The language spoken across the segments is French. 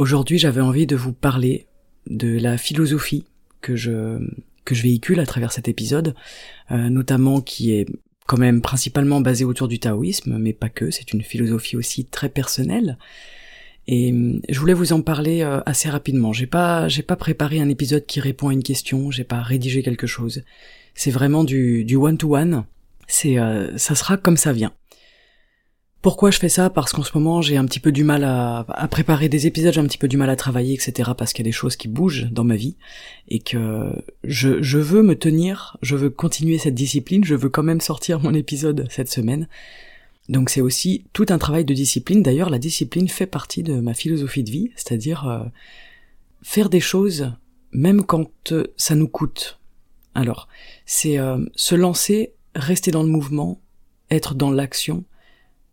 Aujourd'hui, j'avais envie de vous parler de la philosophie que je que je véhicule à travers cet épisode, euh, notamment qui est quand même principalement basée autour du taoïsme, mais pas que, c'est une philosophie aussi très personnelle. Et euh, je voulais vous en parler euh, assez rapidement. J'ai pas j'ai pas préparé un épisode qui répond à une question, j'ai pas rédigé quelque chose. C'est vraiment du du one to one. C'est ça sera comme ça vient. Pourquoi je fais ça? Parce qu'en ce moment j'ai un petit peu du mal à, préparer des épisodes, j'ai un petit peu du mal à travailler, etc. Parce qu'il y a des choses qui bougent dans ma vie et que je, veux me tenir, je veux continuer cette discipline, je veux quand même sortir mon épisode cette semaine. Donc c'est aussi tout un travail de discipline. D'ailleurs la discipline fait partie de ma philosophie de vie, c'est-à-dire euh, faire des choses même quand euh, ça nous coûte. Alors c'est euh, se lancer, rester dans le mouvement, être dans l'action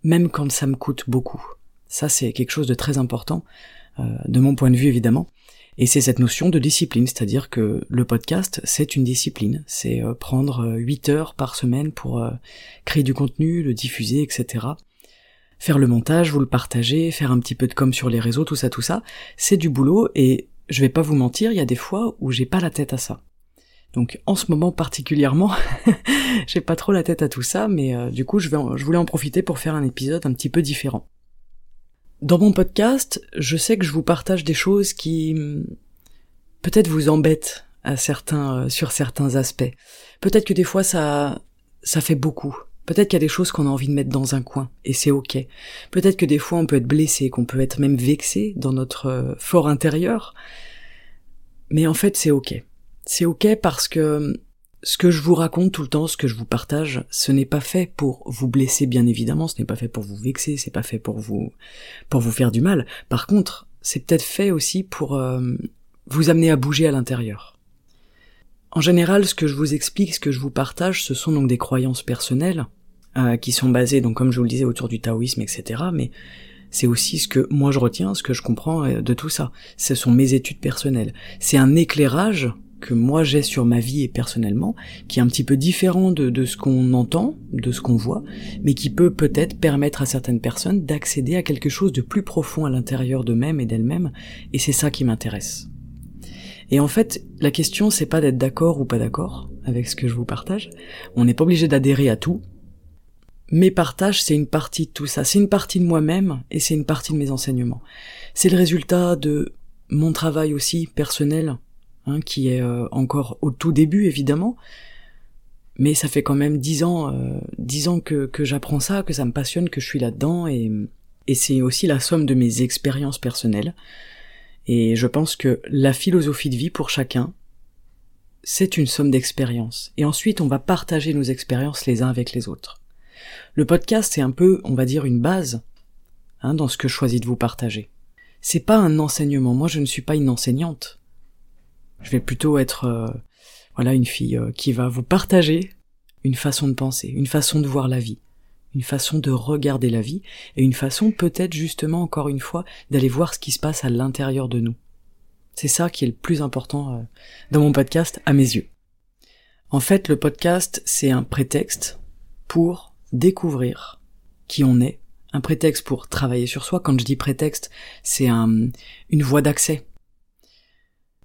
même quand ça me coûte beaucoup. Ça, c'est quelque chose de très important, euh, de mon point de vue évidemment. Et c'est cette notion de discipline, c'est-à-dire que le podcast, c'est une discipline. C'est euh, prendre 8 euh, heures par semaine pour créer du contenu, le diffuser, etc. Faire le montage, vous le partager, faire un petit peu de com sur les réseaux, tout ça, tout ça. C'est du boulot et je vais pas vous mentir, il y a des fois où j'ai pas la tête à ça. Donc en ce moment particulièrement, j'ai pas trop la tête à tout ça, mais euh, du coup je, voulais en profiter pour faire un épisode un petit peu différent. Dans mon podcast, je sais que je vous partage des choses qui hmm, peut-être vous embêtent euh, sur certains aspects. Peut-être que des fois ça, ça fait beaucoup. Peut-être qu'il y a des choses qu'on a envie de mettre dans un coin, et c'est ok. Peut-être que des fois on peut être blessé, qu'on peut être même vexé dans notre euh, fort intérieur. Mais en fait c'est ok. C'est ok parce que ce que je vous raconte tout le temps, ce que je vous partage, ce n'est pas fait pour vous blesser bien évidemment, ce n'est pas fait pour vous vexer, c'est pas fait pour vous pour vous faire du mal. Par contre, c'est peut-être fait aussi pour euh, vous amener à bouger à l'intérieur. En général, ce que je vous explique, ce que je vous partage, ce sont donc des croyances personnelles euh, qui sont basées, donc comme je vous le disais, autour du taoïsme, etc. Mais c'est aussi ce que moi je retiens, ce que je comprends euh, de tout ça. Ce sont mes études personnelles. C'est un éclairage que moi j'ai sur ma vie et personnellement, qui est un petit peu différent de, de ce qu'on entend, de ce qu'on voit, mais qui peut peut-être permettre à certaines personnes d'accéder à quelque chose de plus profond à l'intérieur d'eux-mêmes et d'elles-mêmes, et c'est ça qui m'intéresse. Et en fait, la question c'est pas d'être d'accord ou pas d'accord avec ce que je vous partage, on n'est pas obligé d'adhérer à tout, mes partages, c'est une partie de tout ça, c'est une partie de moi-même et c'est une partie de mes enseignements. C'est le résultat de mon travail aussi personnel Hein, qui est euh, encore au tout début évidemment, mais ça fait quand même dix ans, euh, dix ans que, j'apprends ça, que ça me passionne, que je suis là-dedans, et, et c'est aussi la somme de mes expériences personnelles. Et je pense que la philosophie de vie pour chacun, c'est une somme d'expériences. Et ensuite, on va partager nos expériences les uns avec les autres. Le podcast, c'est un peu, on va dire, une base hein, dans ce que je choisis de vous partager. C'est pas un enseignement. Moi, je ne suis pas une enseignante. Je vais plutôt être euh, voilà une fille euh, qui va vous partager une façon de penser, une façon de voir la vie, une façon de regarder la vie et une façon peut-être justement encore une fois d'aller voir ce qui se passe à l'intérieur de nous. C'est ça qui est le plus important euh, dans mon podcast à mes yeux. En fait, le podcast, c'est un prétexte pour découvrir qui on est, un prétexte pour travailler sur soi. Quand je dis prétexte, c'est un, une voie d'accès.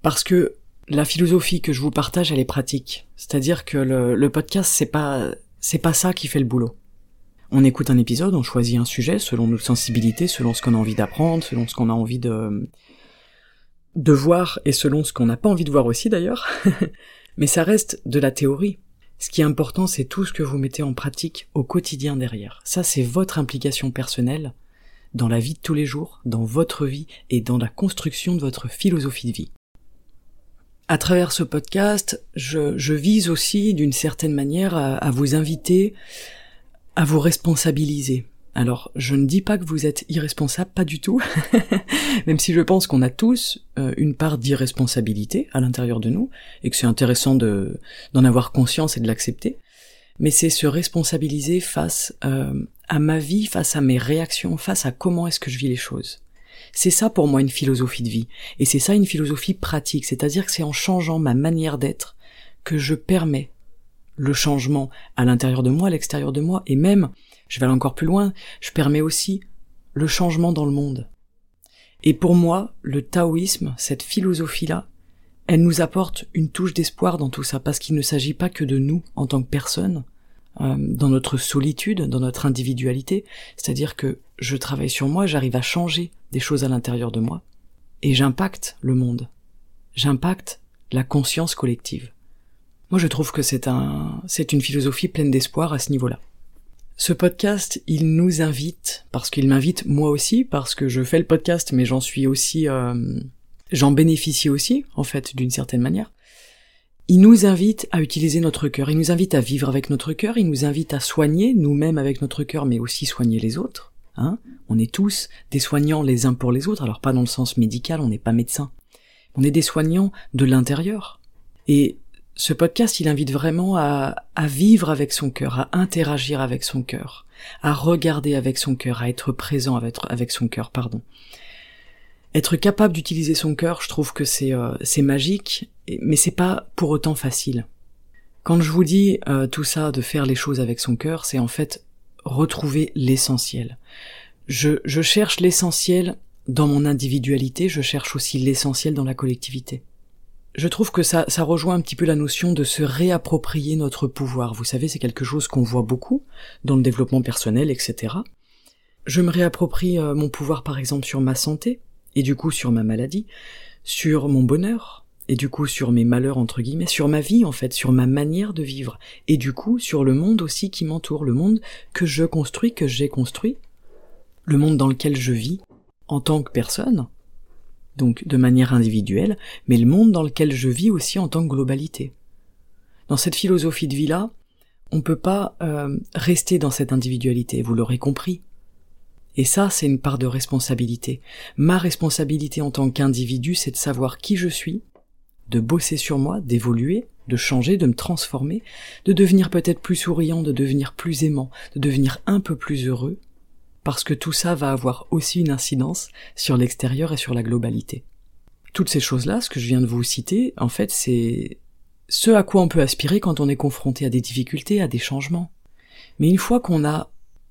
Parce que la philosophie que je vous partage, elle est pratique. C'est-à-dire que le, podcast, c'est pas, c'est pas ça qui fait le boulot. On écoute un épisode, on choisit un sujet selon nos sensibilités, selon ce qu'on a envie d'apprendre, selon ce qu'on a envie de, de voir et selon ce qu'on n'a pas envie de voir aussi d'ailleurs. Mais ça reste de la théorie. Ce qui est important, c'est tout ce que vous mettez en pratique au quotidien derrière. Ça, c'est votre implication personnelle dans la vie de tous les jours, dans votre vie et dans la construction de votre philosophie de vie. À travers ce podcast, je, vise aussi d'une certaine manière à, vous inviter à vous responsabiliser. Alors, je ne dis pas que vous êtes irresponsable, pas du tout, même si je pense qu'on a tous euh, une part d'irresponsabilité à l'intérieur de nous, et que c'est intéressant de d'en avoir conscience et de l'accepter. Mais c'est se responsabiliser face euh, à ma vie, face à mes réactions, face à comment est-ce que je vis les choses. C'est ça pour moi une philosophie de vie. Et c'est ça une philosophie pratique, c'est-à-dire que c'est en changeant ma manière d'être que je permets le changement à l'intérieur de moi, à l'extérieur de moi, et même, je vais aller encore plus loin, je permets aussi le changement dans le monde. Et pour moi, le taoïsme, cette philosophie-là, elle nous apporte une touche d'espoir dans tout ça, parce qu'il ne s'agit pas que de nous en tant que personne, euh, dans notre solitude, dans notre individualité, c'est-à-dire que je travaille sur moi, j'arrive à changer des choses à l'intérieur de moi, et j'impacte le monde, j'impacte la conscience collective. Moi je trouve que c'est un, c'est une philosophie pleine d'espoir à ce niveau-là. Ce podcast, il nous invite, parce qu'il m'invite moi aussi, parce que je fais le podcast, mais j'en suis aussi, euh, j'en bénéficie aussi, en fait, d'une certaine manière. Il nous invite à utiliser notre cœur, il nous invite à vivre avec notre cœur, il nous invite à soigner nous-mêmes avec notre cœur, mais aussi soigner les autres. Hein on est tous des soignants les uns pour les autres, alors pas dans le sens médical, on n'est pas médecin. On est des soignants de l'intérieur. Et ce podcast, il invite vraiment à, vivre avec son cœur, à interagir avec son cœur, à regarder avec son cœur, à être présent avec, avec son cœur, pardon. Être capable d'utiliser son cœur, je trouve que c'est euh, c'est magique, mais c'est pas pour autant facile. Quand je vous dis euh, tout ça, de faire les choses avec son cœur, c'est en fait retrouver l'essentiel. Je, je cherche l'essentiel dans mon individualité, je cherche aussi l'essentiel dans la collectivité. Je trouve que ça, ça rejoint un petit peu la notion de se réapproprier notre pouvoir. Vous savez, c'est quelque chose qu'on voit beaucoup dans le développement personnel, etc. Je me réapproprie euh, mon pouvoir par exemple sur ma santé, et du coup sur ma maladie, sur mon bonheur, et du coup sur mes malheurs entre guillemets, sur ma vie en fait, sur ma manière de vivre, et du coup sur le monde aussi qui m'entoure, le monde que je construis, que j'ai construit, le monde dans lequel je vis, en tant que personne, donc de manière individuelle, mais le monde dans lequel je vis aussi en tant que globalité. Dans cette philosophie de vie-là, on peut pas euh, rester dans cette individualité, vous l'aurez compris. Et ça, c'est une part de responsabilité. Ma responsabilité en tant qu'individu, c'est de savoir qui je suis, de bosser sur moi, d'évoluer, de changer, de me transformer, de devenir peut-être plus souriant, de devenir plus aimant, de devenir un peu plus heureux, parce que tout ça va avoir aussi une incidence sur l'extérieur et sur la globalité. Toutes ces choses-là, ce que je viens de vous citer, en fait, c'est ce à quoi on peut aspirer quand on est confronté à des difficultés, à des changements. Mais une fois qu'on a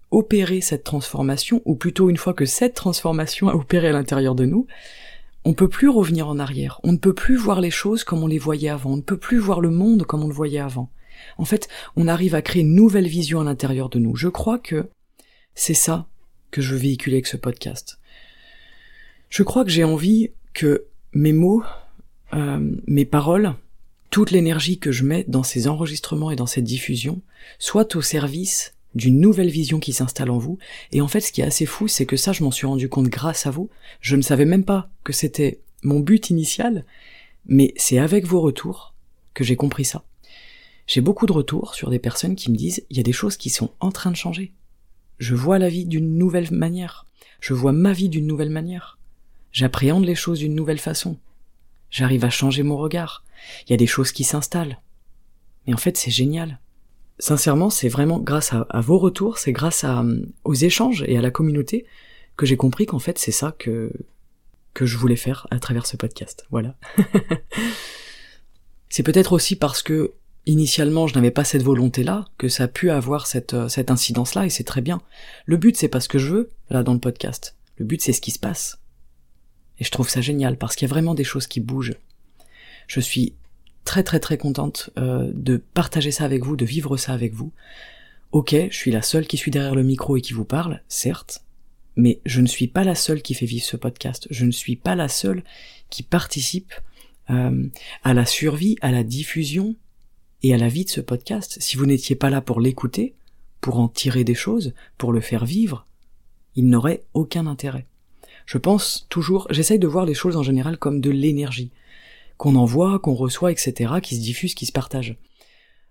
opérer cette transformation, ou plutôt une fois que cette transformation a opéré à l'intérieur de nous, on peut plus revenir en arrière. On ne peut plus voir les choses comme on les voyait avant. On ne peut plus voir le monde comme on le voyait avant. En fait, on arrive à créer une nouvelle vision à l'intérieur de nous. Je crois que c'est ça que je veux véhiculer avec ce podcast. Je crois que j'ai envie que mes mots, euh, mes paroles, toute l'énergie que je mets dans ces enregistrements et dans cette diffusion soient au service d'une nouvelle vision qui s'installe en vous. Et en fait, ce qui est assez fou, c'est que ça, je m'en suis rendu compte grâce à vous. Je ne savais même pas que c'était mon but initial, mais c'est avec vos retours que j'ai compris ça. J'ai beaucoup de retours sur des personnes qui me disent, il y a des choses qui sont en train de changer. Je vois la vie d'une nouvelle manière. Je vois ma vie d'une nouvelle manière. J'appréhende les choses d'une nouvelle façon. J'arrive à changer mon regard. Il y a des choses qui s'installent. Mais en fait, c'est génial sincèrement, c'est vraiment grâce à, vos retours, c'est grâce aux échanges et à la communauté que j'ai compris qu'en fait c'est ça que que je voulais faire à travers ce podcast. Voilà. c'est peut-être aussi parce que initialement je n'avais pas cette volonté-là que ça a pu avoir cette cette incidence-là et c'est très bien. Le but c'est pas ce que je veux là dans le podcast. Le but c'est ce qui se passe. Et je trouve ça génial parce qu'il y a vraiment des choses qui bougent. Je suis très très très contente euh, de partager ça avec vous, de vivre ça avec vous. Ok, je suis la seule qui suis derrière le micro et qui vous parle, certes, mais je ne suis pas la seule qui fait vivre ce podcast. Je ne suis pas la seule qui participe euh, à la survie, à la diffusion et à la vie de ce podcast. Si vous n'étiez pas là pour l'écouter, pour en tirer des choses, pour le faire vivre, il n'aurait aucun intérêt. Je pense toujours, j'essaye de voir les choses en général comme de l'énergie qu'on envoie, qu'on reçoit, etc., qui se diffusent, qui se partagent.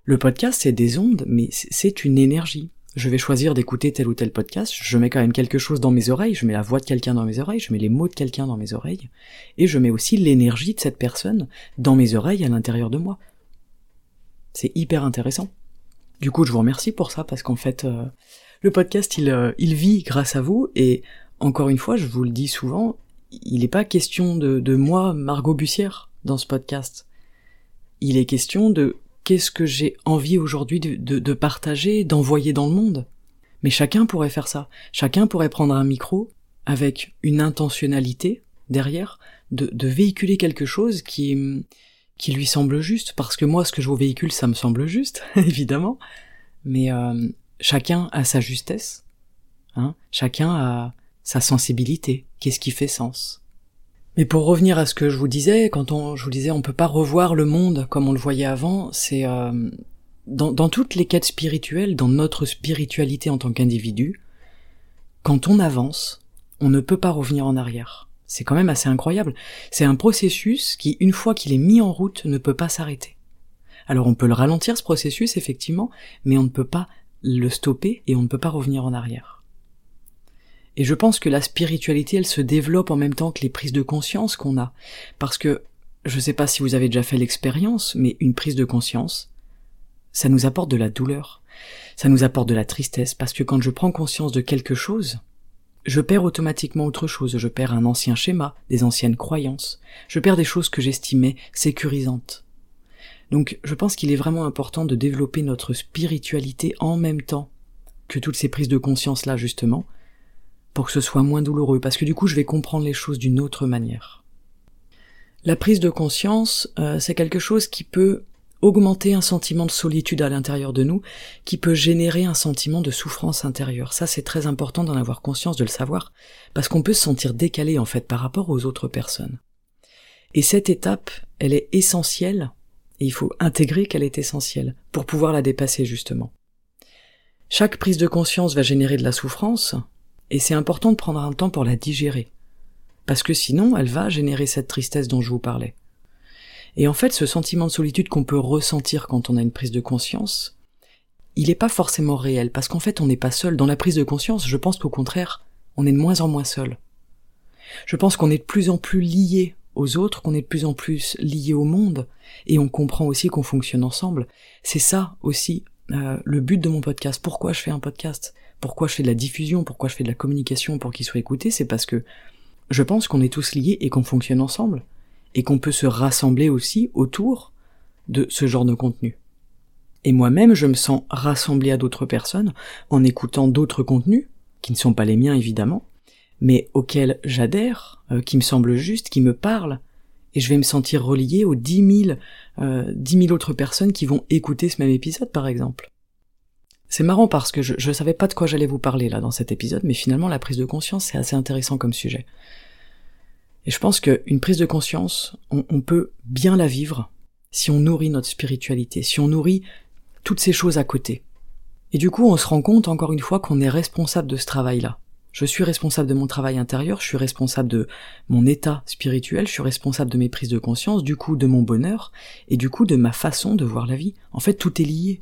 Le podcast, c'est des ondes, mais c'est une énergie. Je vais choisir d'écouter tel ou tel podcast, je mets quand même quelque chose dans mes oreilles, je mets la voix de quelqu'un dans mes oreilles, je mets les mots de quelqu'un dans mes oreilles, et je mets aussi l'énergie de cette personne dans mes oreilles à l'intérieur de moi. C'est hyper intéressant. Du coup, je vous remercie pour ça, parce qu'en fait, euh, le podcast, il, euh, il vit grâce à vous, et encore une fois, je vous le dis souvent, il n'est pas question de moi, Margot Bussière, dans ce podcast. Il est question de qu'est-ce que j'ai envie aujourd'hui de, partager, d'envoyer dans le monde. Mais chacun pourrait faire ça. Chacun pourrait prendre un micro avec une intentionnalité derrière, de, véhiculer quelque chose qui, qui lui semble juste, parce que moi, ce que je vous véhicule, ça me semble juste, évidemment. Mais euh, chacun a sa justesse, hein chacun a sa sensibilité, qu'est-ce qui fait sens? Mais pour revenir à ce que je vous disais, quand on, je vous disais, on peut pas revoir le monde comme on le voyait avant, c'est euh, dans, dans toutes les quêtes spirituelles, dans notre spiritualité en tant qu'individu, quand on avance, on ne peut pas revenir en arrière. C'est quand même assez incroyable. C'est un processus qui, une fois qu'il est mis en route, ne peut pas s'arrêter. Alors on peut le ralentir ce processus, effectivement, mais on ne peut pas le stopper et on ne peut pas revenir en arrière. Et je pense que la spiritualité, elle se développe en même temps que les prises de conscience qu'on a. Parce que, je sais pas si vous avez déjà fait l'expérience, mais une prise de conscience, ça nous apporte de la douleur. Ça nous apporte de la tristesse, parce que quand je prends conscience de quelque chose, je perds automatiquement autre chose. Je perds un ancien schéma, des anciennes croyances. Je perds des choses que j'estimais sécurisantes. Donc, je pense qu'il est vraiment important de développer notre spiritualité en même temps que toutes ces prises de conscience là, justement, pour que ce soit moins douloureux, parce que du coup je vais comprendre les choses d'une autre manière. La prise de conscience, euh, c'est quelque chose qui peut augmenter un sentiment de solitude à l'intérieur de nous, qui peut générer un sentiment de souffrance intérieure. Ça, c'est très important d'en avoir conscience, de le savoir, parce qu'on peut se sentir décalé en fait par rapport aux autres personnes. Et cette étape, elle est essentielle, et il faut intégrer qu'elle est essentielle pour pouvoir la dépasser justement. Chaque prise de conscience va générer de la souffrance, et c'est important de prendre un temps pour la digérer, parce que sinon elle va générer cette tristesse dont je vous parlais. Et en fait, ce sentiment de solitude qu'on peut ressentir quand on a une prise de conscience, il n'est pas forcément réel, parce qu'en fait on n'est pas seul. Dans la prise de conscience, je pense qu'au contraire, on est de moins en moins seul. Je pense qu'on est de plus en plus lié aux autres, qu'on est de plus en plus lié au monde, et on comprend aussi qu'on fonctionne ensemble. C'est ça aussi euh, le but de mon podcast. Pourquoi je fais un podcast pourquoi je fais de la diffusion, pourquoi je fais de la communication pour qu'il soit écouté, c'est parce que je pense qu'on est tous liés et qu'on fonctionne ensemble, et qu'on peut se rassembler aussi autour de ce genre de contenu. Et moi-même, je me sens rassemblé à d'autres personnes en écoutant d'autres contenus, qui ne sont pas les miens évidemment, mais auxquels j'adhère, euh, qui me semblent justes, qui me parlent, et je vais me sentir relié aux dix mille, euh, dix mille autres personnes qui vont écouter ce même épisode par exemple. C'est marrant parce que je, je savais pas de quoi j'allais vous parler là dans cet épisode, mais finalement la prise de conscience c'est assez intéressant comme sujet. Et je pense qu'une prise de conscience, on, on, peut bien la vivre si on nourrit notre spiritualité, si on nourrit toutes ces choses à côté. Et du coup, on se rend compte encore une fois qu'on est responsable de ce travail-là. Je suis responsable de mon travail intérieur, je suis responsable de mon état spirituel, je suis responsable de mes prises de conscience, du coup de mon bonheur, et du coup de ma façon de voir la vie. En fait, tout est lié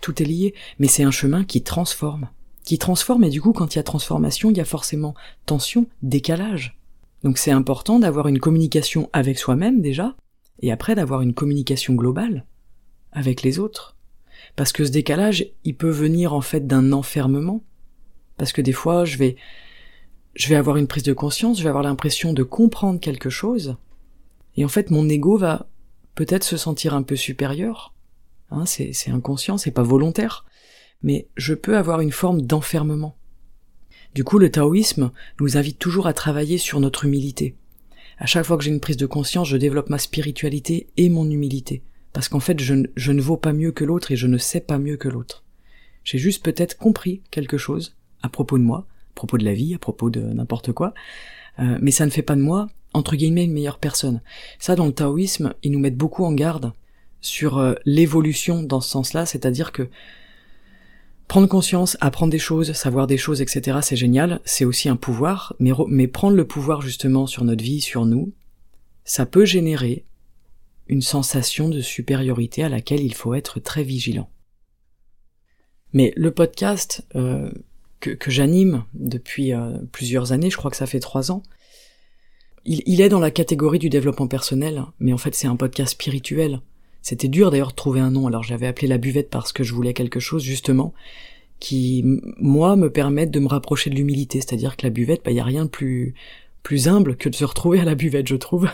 tout est lié, mais c'est un chemin qui transforme. Qui transforme, et du coup, quand il y a transformation, il y a forcément tension, décalage. Donc c'est important d'avoir une communication avec soi-même déjà, et après d'avoir une communication globale avec les autres. Parce que ce décalage, il peut venir en fait d'un enfermement. Parce que des fois, je vais, je vais avoir une prise de conscience, je vais avoir l'impression de comprendre quelque chose, et en fait mon ego va peut-être se sentir un peu supérieur, Hein, c'est inconscient, c'est pas volontaire, mais je peux avoir une forme d'enfermement. Du coup, le taoïsme nous invite toujours à travailler sur notre humilité. À chaque fois que j'ai une prise de conscience, je développe ma spiritualité et mon humilité, parce qu'en fait, je, ne vaux pas mieux que l'autre et je ne sais pas mieux que l'autre. J'ai juste peut-être compris quelque chose à propos de moi, à propos de la vie, à propos de n'importe quoi, euh, mais ça ne fait pas de moi, entre guillemets, une meilleure personne. Ça, dans le taoïsme, ils nous mettent beaucoup en garde sur euh, l'évolution dans ce sens-là, c'est-à-dire que prendre conscience, apprendre des choses, savoir des choses, etc., c'est génial, c'est aussi un pouvoir, mais, prendre le pouvoir justement sur notre vie, sur nous, ça peut générer une sensation de supériorité à laquelle il faut être très vigilant. Mais le podcast euh, que, que j'anime depuis euh, plusieurs années, je crois que ça fait trois ans, il, il, est dans la catégorie du développement personnel, mais en fait c'est un podcast spirituel. C'était dur d'ailleurs de trouver un nom, alors j'avais appelé la buvette parce que je voulais quelque chose justement qui, moi, me permette de me rapprocher de l'humilité, c'est-à-dire que la buvette, il bah, y a rien de plus plus humble que de se retrouver à la buvette, je trouve.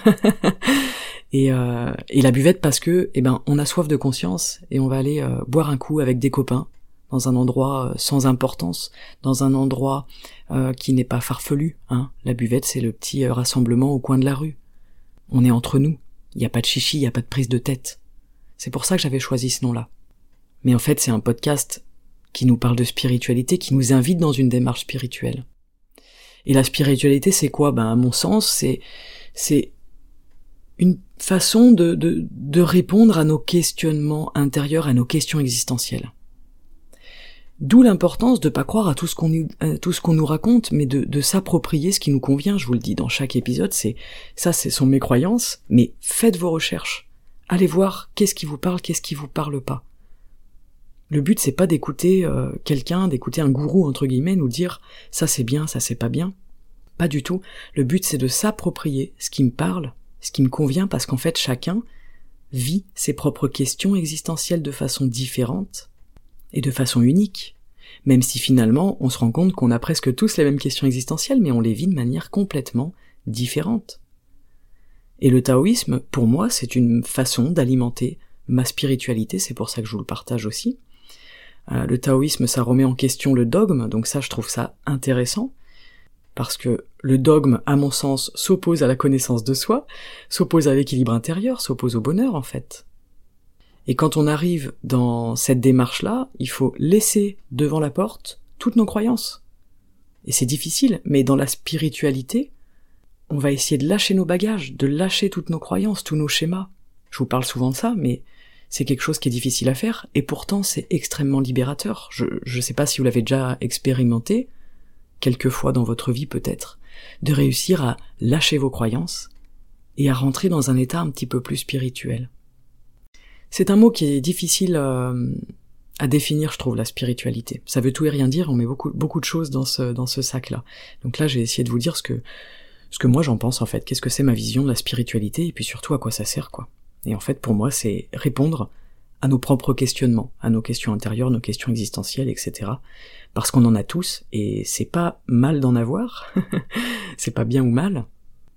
et, euh, et la buvette parce que, eh ben, on a soif de conscience et on va aller euh, boire un coup avec des copains dans un endroit euh, sans importance, dans un endroit euh, qui n'est pas farfelu. Hein. La buvette, c'est le petit rassemblement au coin de la rue. On est entre nous. Il n'y a pas de chichi, il n'y a pas de prise de tête. C'est pour ça que j'avais choisi ce nom-là. Mais en fait, c'est un podcast qui nous parle de spiritualité, qui nous invite dans une démarche spirituelle. Et la spiritualité, c'est quoi? Ben, à mon sens, c'est c'est une façon de, de, de répondre à nos questionnements intérieurs, à nos questions existentielles. D'où l'importance de pas croire à tout ce qu'on tout ce qu'on nous raconte, mais de, de s'approprier ce qui nous convient. Je vous le dis dans chaque épisode, c'est ça, ce sont mes croyances. Mais faites vos recherches, allez voir qu'est-ce qui vous parle, qu'est-ce qui vous parle pas. Le but c'est pas d'écouter euh, quelqu'un, d'écouter un gourou entre guillemets nous dire ça c'est bien, ça c'est pas bien. Pas du tout. Le but c'est de s'approprier ce qui me parle, ce qui me convient parce qu'en fait chacun vit ses propres questions existentielles de façon différente et de façon unique. Même si finalement on se rend compte qu'on a presque tous les mêmes questions existentielles mais on les vit de manière complètement différente. Et le taoïsme, pour moi, c'est une façon d'alimenter ma spiritualité, c'est pour ça que je vous le partage aussi, euh, le taoïsme, ça remet en question le dogme, donc ça, je trouve ça intéressant, parce que le dogme, à mon sens, s'oppose à la connaissance de soi, s'oppose à l'équilibre intérieur, s'oppose au bonheur, en fait. Et quand on arrive dans cette démarche-là, il faut laisser devant la porte toutes nos croyances. Et c'est difficile, mais dans la spiritualité, on va essayer de lâcher nos bagages, de lâcher toutes nos croyances, tous nos schémas. Je vous parle souvent de ça, mais c'est quelque chose qui est difficile à faire, et pourtant c'est extrêmement libérateur. Je ne sais pas si vous l'avez déjà expérimenté, quelques fois dans votre vie peut-être, de réussir à lâcher vos croyances et à rentrer dans un état un petit peu plus spirituel. C'est un mot qui est difficile euh, à définir, je trouve, la spiritualité. Ça veut tout et rien dire, on met beaucoup, beaucoup de choses dans ce, dans ce sac-là. Donc là, j'ai essayé de vous dire ce que, ce que moi j'en pense en fait, qu'est-ce que c'est ma vision de la spiritualité, et puis surtout à quoi ça sert, quoi. Et en fait, pour moi, c'est répondre à nos propres questionnements, à nos questions intérieures, nos questions existentielles, etc. Parce qu'on en a tous, et c'est pas mal d'en avoir, c'est pas bien ou mal,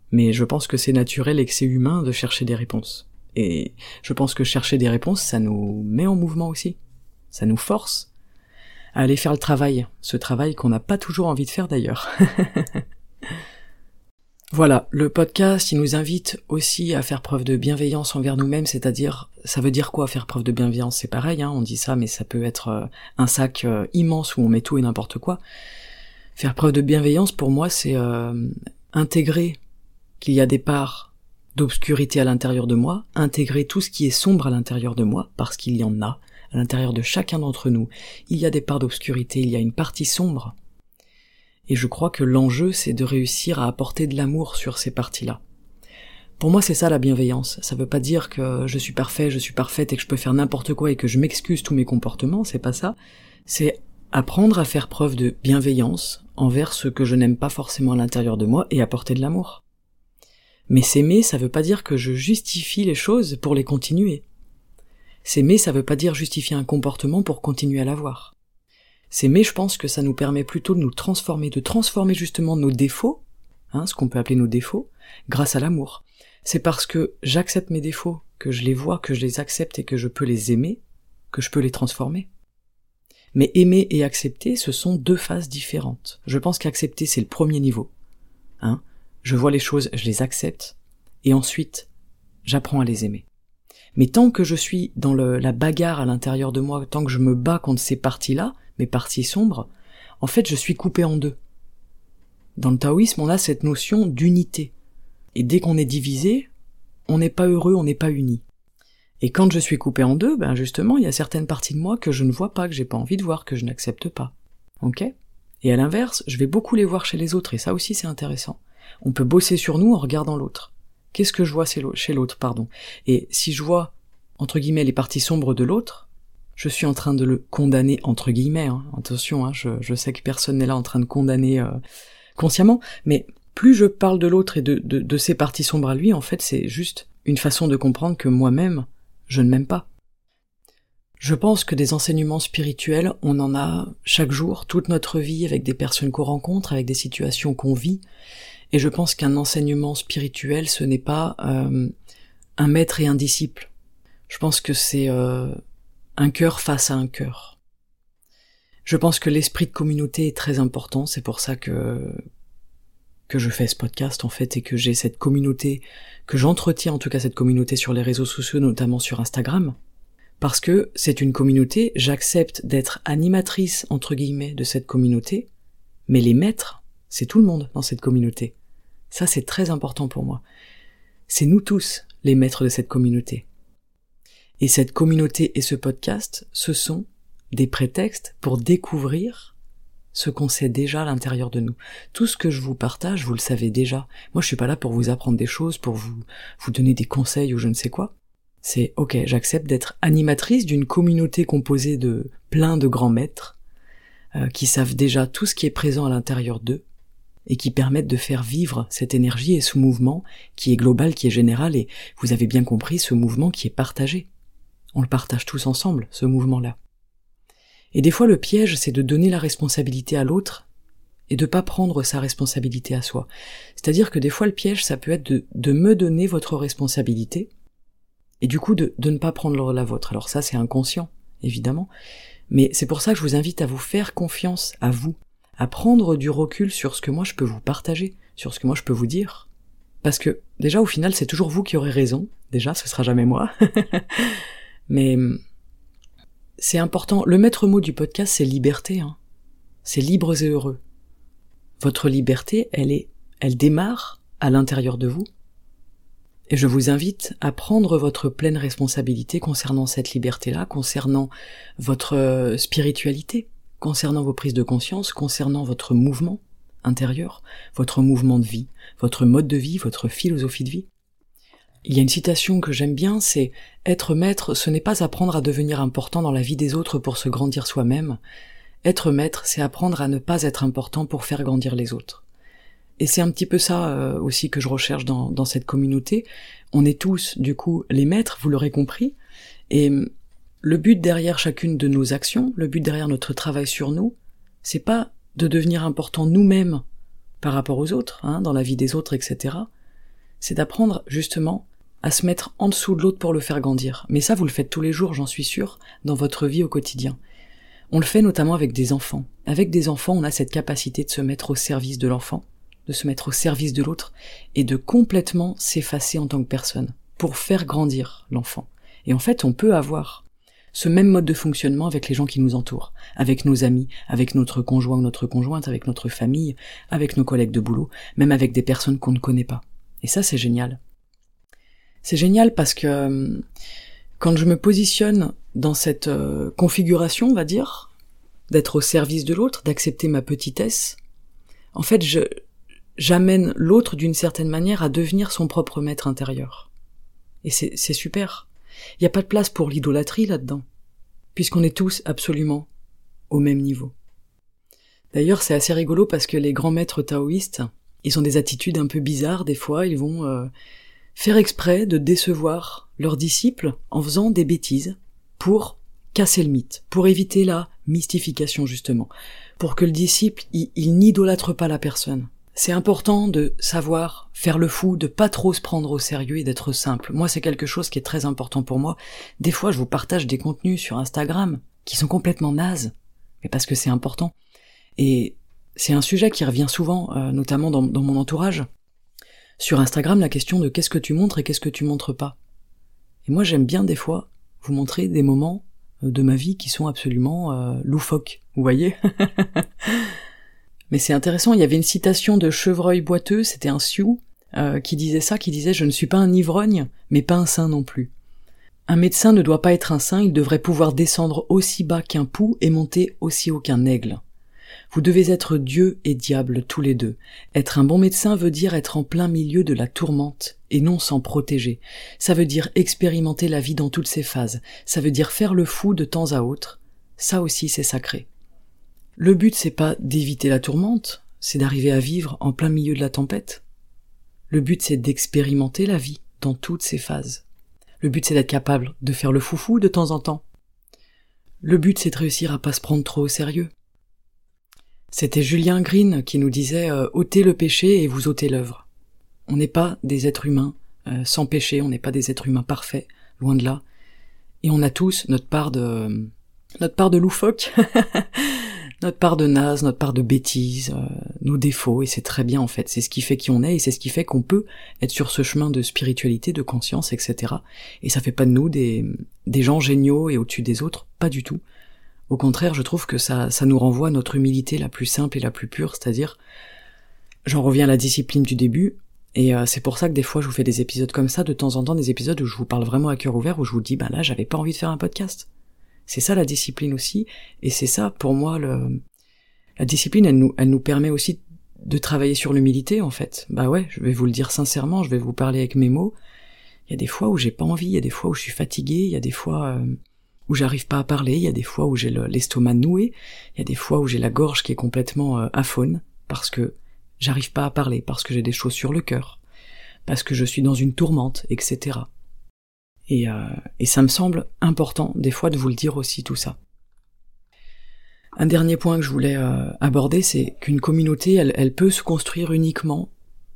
mais je pense que c'est naturel et que c'est humain de chercher des réponses. Et je pense que chercher des réponses, ça nous met en mouvement aussi. Ça nous force à aller faire le travail, ce travail qu'on n'a pas toujours envie de faire d'ailleurs. Voilà, le podcast, il nous invite aussi à faire preuve de bienveillance envers nous-mêmes, c'est-à-dire, ça veut dire quoi faire preuve de bienveillance? C'est pareil, hein, on dit ça, mais ça peut être euh, un sac euh, immense où on met tout et n'importe quoi. Faire preuve de bienveillance, pour moi, c'est euh, intégrer qu'il y a des parts d'obscurité à l'intérieur de moi, intégrer tout ce qui est sombre à l'intérieur de moi, parce qu'il y en a, à l'intérieur de chacun d'entre nous. Il y a des parts d'obscurité, il y a une partie sombre, et je crois que l'enjeu, c'est de réussir à apporter de l'amour sur ces parties-là. Pour moi, c'est ça la bienveillance. Ça veut pas dire que je suis parfait, je suis parfaite et que je peux faire n'importe quoi et que je m'excuse tous mes comportements, c'est pas ça. C'est apprendre à faire preuve de bienveillance envers ce que je n'aime pas forcément à l'intérieur de moi et apporter de l'amour. Mais s'aimer, ça veut pas dire que je justifie les choses pour les continuer. S'aimer, ça veut pas dire justifier un comportement pour continuer à l'avoir. Mais je pense que ça nous permet plutôt de nous transformer, de transformer justement nos défauts, hein, ce qu'on peut appeler nos défauts, grâce à l'amour. C'est parce que j'accepte mes défauts, que je les vois, que je les accepte et que je peux les aimer, que je peux les transformer. Mais aimer et accepter, ce sont deux phases différentes. Je pense qu'accepter, c'est le premier niveau. Hein je vois les choses, je les accepte, et ensuite, j'apprends à les aimer. Mais tant que je suis dans la bagarre à l'intérieur de moi, tant que je me bats contre ces parties-là, mes parties sombres, en fait je suis coupé en deux. Dans le taoïsme, on a cette notion d'unité. Et dès qu'on est divisé, on n'est pas heureux, on n'est pas uni. Et quand je suis coupé en deux, ben justement, il y a certaines parties de moi que je ne vois pas, que j'ai pas envie de voir, que je n'accepte pas. Ok? Et à l'inverse, je vais beaucoup les voir chez les autres, et ça aussi c'est intéressant. On peut bosser sur nous en regardant l'autre. Qu'est-ce que je vois chez l'autre, pardon? Et si je vois, entre guillemets, les parties sombres de l'autre, je suis en train de le condamner, entre guillemets, hein. attention, hein, je, sais que personne n'est là en train de condamner euh, consciemment, mais plus je parle de l'autre et de, de, de ses parties sombres à lui, en fait, c'est juste une façon de comprendre que moi-même, je ne m'aime pas. Je pense que des enseignements spirituels, on en a chaque jour, toute notre vie, avec des personnes qu'on rencontre, avec des situations qu'on vit, et je pense qu'un enseignement spirituel, ce n'est pas euh, un maître et un disciple. Je pense que c'est euh, un cœur face à un cœur. Je pense que l'esprit de communauté est très important, c'est pour ça que que je fais ce podcast en fait et que j'ai cette communauté, que j'entretiens en tout cas cette communauté sur les réseaux sociaux, notamment sur Instagram, parce que c'est une communauté, j'accepte d'être animatrice entre guillemets de cette communauté, mais les maîtres, c'est tout le monde dans cette communauté. Ça c'est très important pour moi. C'est nous tous les maîtres de cette communauté. Et cette communauté et ce podcast, ce sont des prétextes pour découvrir ce qu'on sait déjà à l'intérieur de nous. Tout ce que je vous partage, vous le savez déjà. Moi, je suis pas là pour vous apprendre des choses, pour vous, vous donner des conseils ou je ne sais quoi. C'est ok, j'accepte d'être animatrice d'une communauté composée de plein de grands maîtres, euh, qui savent déjà tout ce qui est présent à l'intérieur d'eux, et qui permettent de faire vivre cette énergie et ce mouvement qui est global, qui est général, et vous avez bien compris, ce mouvement qui est partagé. On le partage tous ensemble, ce mouvement-là. Et des fois, le piège, c'est de donner la responsabilité à l'autre et de pas prendre sa responsabilité à soi. C'est-à-dire que des fois, le piège, ça peut être de, me donner votre responsabilité et du coup de ne pas prendre la vôtre. Alors ça, c'est inconscient, évidemment. Mais c'est pour ça que je vous invite à vous faire confiance à vous, à prendre du recul sur ce que moi je peux vous partager, sur ce que moi je peux vous dire. Parce que déjà au final c'est toujours vous qui aurez raison, déjà ce sera jamais moi. Mais c'est important. Le maître mot du podcast, c'est liberté. Hein. C'est libres et heureux. Votre liberté, elle est, elle démarre à l'intérieur de vous. Et je vous invite à prendre votre pleine responsabilité concernant cette liberté-là, concernant votre euh, spiritualité, concernant vos prises de conscience, concernant votre mouvement intérieur, votre mouvement de vie, votre mode de vie, votre philosophie de vie. Il y a une citation que j'aime bien, c'est Être maître, ce n'est pas apprendre à devenir important dans la vie des autres pour se grandir soi-même. Être maître, c'est apprendre à ne pas être important pour faire grandir les autres. Et c'est un petit peu ça euh, aussi que je recherche dans, dans cette communauté. On est tous, du coup, les maîtres, vous l'aurez compris. Et le but derrière chacune de nos actions, le but derrière notre travail sur nous, c'est pas de devenir important nous-mêmes par rapport aux autres, hein, dans la vie des autres, etc. C'est d'apprendre justement à se mettre en dessous de l'autre pour le faire grandir. Mais ça, vous le faites tous les jours, j'en suis sûr, dans votre vie au quotidien. On le fait notamment avec des enfants. Avec des enfants, on a cette capacité de se mettre au service de l'enfant, de se mettre au service de l'autre, et de complètement s'effacer en tant que personne, pour faire grandir l'enfant. Et en fait, on peut avoir ce même mode de fonctionnement avec les gens qui nous entourent, avec nos amis, avec notre conjoint ou notre conjointe, avec notre famille, avec nos collègues de boulot, même avec des personnes qu'on ne connaît pas. Et ça, c'est génial. C'est génial parce que euh, quand je me positionne dans cette euh, configuration, on va dire, d'être au service de l'autre, d'accepter ma petitesse, en fait, je, j'amène l'autre d'une certaine manière à devenir son propre maître intérieur. Et c'est, c'est super. Il n'y a pas de place pour l'idolâtrie là-dedans, puisqu'on est tous absolument au même niveau. D'ailleurs, c'est assez rigolo parce que les grands maîtres taoïstes, ils ont des attitudes un peu bizarres des fois, ils vont euh, faire exprès de décevoir leurs disciples en faisant des bêtises pour casser le mythe, pour éviter la mystification justement, pour que le disciple, il, n'idolâtre pas la personne. C'est important de savoir faire le fou, de pas trop se prendre au sérieux et d'être simple. Moi, c'est quelque chose qui est très important pour moi. Des fois, je vous partage des contenus sur Instagram qui sont complètement nazes, mais parce que c'est important. Et c'est un sujet qui revient souvent, euh, notamment dans, mon entourage sur Instagram la question de qu'est-ce que tu montres et qu'est-ce que tu montres pas. Et moi j'aime bien des fois vous montrer des moments euh, de ma vie qui sont absolument euh, loufoques, vous voyez Mais c'est intéressant, il y avait une citation de Chevreuil boiteux, c'était un Sioux, euh, qui disait ça, qui disait « Je ne suis pas un ivrogne, mais pas un saint non plus. Un médecin ne doit pas être un saint, il devrait pouvoir descendre aussi bas qu'un pou et monter aussi haut qu'un aigle. Vous devez être Dieu et diable tous les deux. Être un bon médecin veut dire être en plein milieu de la tourmente et non s'en protéger. Ça veut dire expérimenter la vie dans toutes ses phases. Ça veut dire faire le fou de temps à autre. Ça aussi c'est sacré. Le but c'est pas d'éviter la tourmente, c'est d'arriver à vivre en plein milieu de la tempête. Le but c'est d'expérimenter la vie dans toutes ses phases. Le but c'est d'être capable de faire le foufou de temps en temps. Le but c'est de réussir à pas se prendre trop au sérieux. C'était Julien Green qui nous disait euh, ôtez le péché et vous ôtez l'œuvre. On n'est pas des êtres humains euh, sans péché, on n'est pas des êtres humains parfaits, loin de là. Et on a tous notre part de notre part de loufoque notre part de naze, notre part de bêtises, euh, nos défauts, et c'est très bien en fait. C'est ce qui fait qui on est, et c'est ce qui fait qu'on peut être sur ce chemin de spiritualité, de conscience, etc. Et ça fait pas de nous des, des gens géniaux et au-dessus des autres, pas du tout. Au contraire, je trouve que ça, ça nous renvoie à notre humilité la plus simple et la plus pure, c'est-à-dire, j'en reviens à la discipline du début, et euh, c'est pour ça que des fois je vous fais des épisodes comme ça, de temps en temps des épisodes où je vous parle vraiment à cœur ouvert, où je vous dis, bah là j'avais pas envie de faire un podcast. C'est ça la discipline aussi, et c'est ça pour moi le la discipline. Elle nous elle nous permet aussi de travailler sur l'humilité en fait. Bah ouais, je vais vous le dire sincèrement, je vais vous parler avec mes mots. Il y a des fois où j'ai pas envie, il y a des fois où je suis fatigué, il y a des fois euh, où j'arrive pas à parler, il y a des fois où j'ai l'estomac noué, il y a des fois où j'ai la gorge qui est complètement euh, parce que j'arrive pas à parler, parce que j'ai des choses sur le cœur, parce que je suis dans une tourmente, etc. Et, euh, et ça me semble important des fois de vous le dire aussi tout ça. Un dernier point que je voulais euh, aborder, c'est qu'une communauté, elle, peut se construire uniquement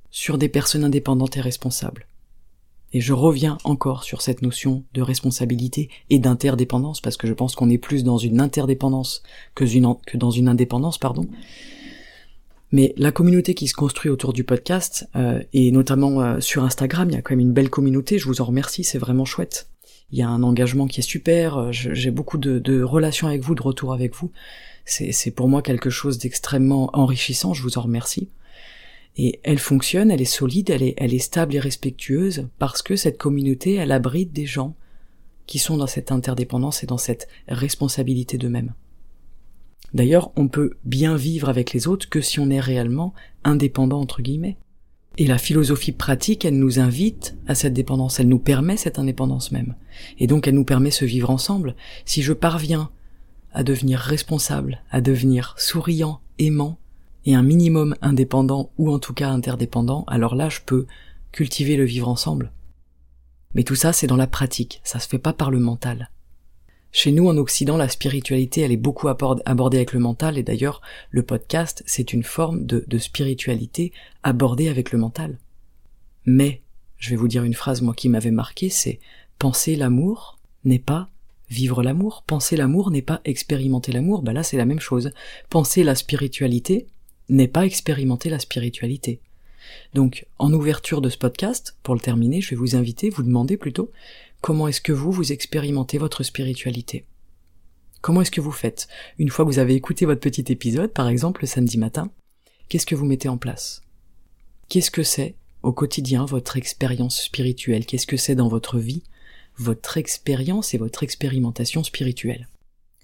sur des personnes indépendantes et responsables. Et je reviens encore sur cette notion de responsabilité et d'interdépendance, parce que je pense qu'on est plus dans une interdépendance que, que dans une indépendance, pardon. Mais la communauté qui se construit autour du podcast, euh, et notamment euh, sur Instagram, il y a quand même une belle communauté, je vous en remercie, c'est vraiment chouette. Il y a un engagement qui est super, euh, j'ai beaucoup de, relations avec vous, de retours avec vous. C'est pour moi quelque chose d'extrêmement enrichissant, je vous en remercie. Et elle fonctionne, elle est solide, elle est, elle est stable et respectueuse, parce que cette communauté, elle abrite des gens qui sont dans cette interdépendance et dans cette responsabilité d'eux-mêmes. D'ailleurs, on peut bien vivre avec les autres que si on est réellement indépendant entre guillemets. Et la philosophie pratique, elle nous invite à cette dépendance, elle nous permet cette indépendance même. Et donc elle nous permet ce vivre ensemble. Si je parviens à devenir responsable, à devenir souriant, aimant, et un minimum indépendant ou en tout cas interdépendant, alors là je peux cultiver le vivre ensemble. Mais tout ça c'est dans la pratique, ça se fait pas par le mental. Chez nous, en Occident, la spiritualité, elle est beaucoup abordée avec le mental, et d'ailleurs, le podcast, c'est une forme de, spiritualité abordée avec le mental. Mais, je vais vous dire une phrase, moi, qui m'avait marqué, c'est penser l'amour n'est pas vivre l'amour, penser l'amour n'est pas expérimenter l'amour, bah là c'est la même chose. Penser la spiritualité n'est pas expérimenter la spiritualité. Donc, en ouverture de ce podcast, pour le terminer, je vais vous inviter, vous demander plutôt, comment est-ce que vous, vous expérimentez votre spiritualité? Comment est-ce que vous faites? Une fois que vous avez écouté votre petit épisode, par exemple le samedi matin, qu'est-ce que vous mettez en place? Qu'est-ce que c'est au quotidien votre expérience spirituelle? Qu'est-ce que c'est dans votre vie votre expérience et votre expérimentation spirituelle?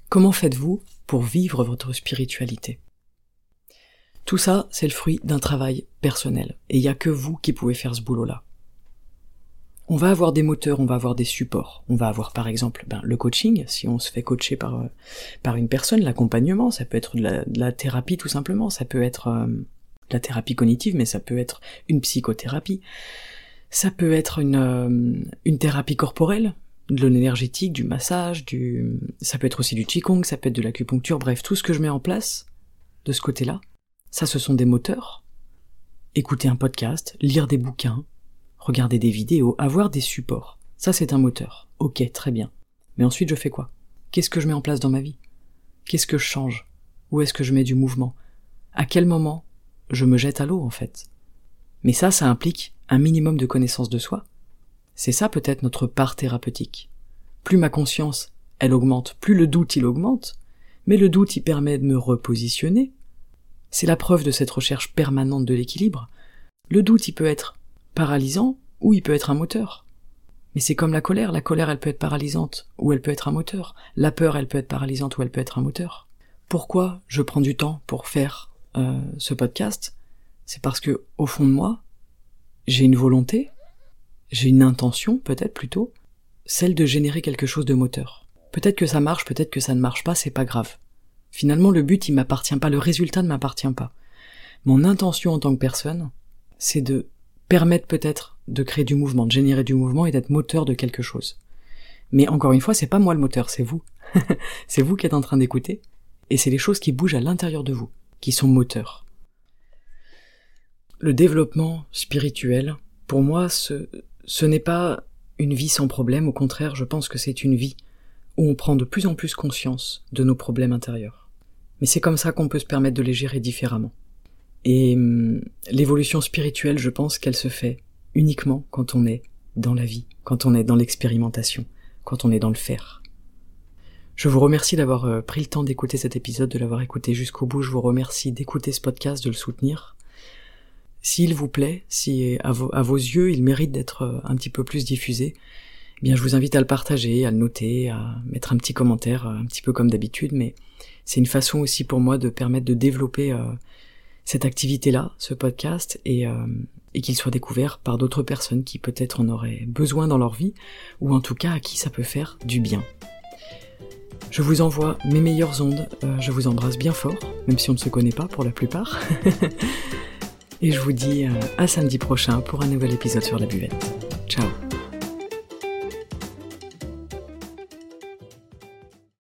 Comment faites-vous pour vivre votre spiritualité? Tout ça, c'est le fruit d'un travail personnel, et il n'y a que vous qui pouvez faire ce boulot-là on va avoir des moteurs, on va avoir des supports. On va avoir par exemple ben, le coaching, si on se fait coacher par, euh, par une personne, l'accompagnement, ça peut être de la, thérapie tout simplement, ça peut être euh, de la thérapie cognitive, mais ça peut être une psychothérapie, ça peut être une, euh, une thérapie corporelle, de l'énergétique, du massage, du, ça peut être aussi du qigong, ça peut être de l'acupuncture, bref, tout ce que je mets en place de ce côté-là, ça ce sont des moteurs. Écouter un podcast, lire des bouquins, regarder des vidéos, avoir des supports. Ça, c'est un moteur. Ok, très bien. Mais ensuite, je fais quoi? Qu'est-ce que je mets en place dans ma vie? Qu'est-ce que je change? Où est-ce que je mets du mouvement? À quel moment je me jette à l'eau, en fait? Mais ça, ça implique un minimum de connaissance de soi. C'est ça peut-être notre part thérapeutique. Plus ma conscience, elle augmente, plus le doute, il augmente, mais le doute, il permet de me repositionner. C'est la preuve de cette recherche permanente de l'équilibre. Le doute, il peut être paralysant ou il peut être un moteur. Mais c'est comme la colère, la colère elle peut être paralysante ou elle peut être un moteur. La peur elle peut être paralysante ou elle peut être un moteur. pourquoi je prends du temps pour faire euh, ce podcast, c'est parce que au fond de moi, j'ai une volonté, j'ai une intention peut-être plutôt, celle de générer quelque chose de moteur. Peut-être que ça marche, peut-être que ça ne marche pas, c'est pas grave. Finalement, le but, il m'appartient pas, le résultat ne m'appartient pas. Mon intention en tant que personne, c'est de permettre peut-être de créer du mouvement, de générer du mouvement et d'être moteur de quelque chose. Mais encore une fois, c'est pas moi le moteur, c'est vous. c'est vous qui êtes en train d'écouter, et c'est les choses qui bougent à l'intérieur de vous, qui sont moteurs. Le développement spirituel, pour moi, ce, ce n'est pas une vie sans problème, au contraire, je pense que c'est une vie où on prend de plus en plus conscience de nos problèmes intérieurs. Mais c'est comme ça qu'on peut se permettre de les gérer différemment. Et hum, l'évolution spirituelle, je pense qu'elle se fait uniquement quand on est dans la vie, quand on est dans l'expérimentation, quand on est dans le faire. Je vous remercie d'avoir euh, pris le temps d'écouter cet épisode, de l'avoir écouté jusqu'au bout. Je vous remercie d'écouter ce podcast, de le soutenir. S'il vous plaît, si à vos, yeux il mérite d'être euh, un petit peu plus diffusé, eh bien je vous invite à le partager, à le noter, à mettre un petit commentaire, euh, un petit peu comme d'habitude, mais c'est une façon aussi pour moi de permettre de développer cette activité-là, ce podcast, et, et qu'il soit découvert par d'autres personnes qui peut-être en auraient besoin dans leur vie, ou en tout cas à qui ça peut faire du bien. Je vous envoie mes meilleures ondes, euh, je vous embrasse bien fort, même si on ne se connaît pas pour la plupart. Et je vous dis euh, à samedi prochain pour un nouvel épisode sur la buvette. Ciao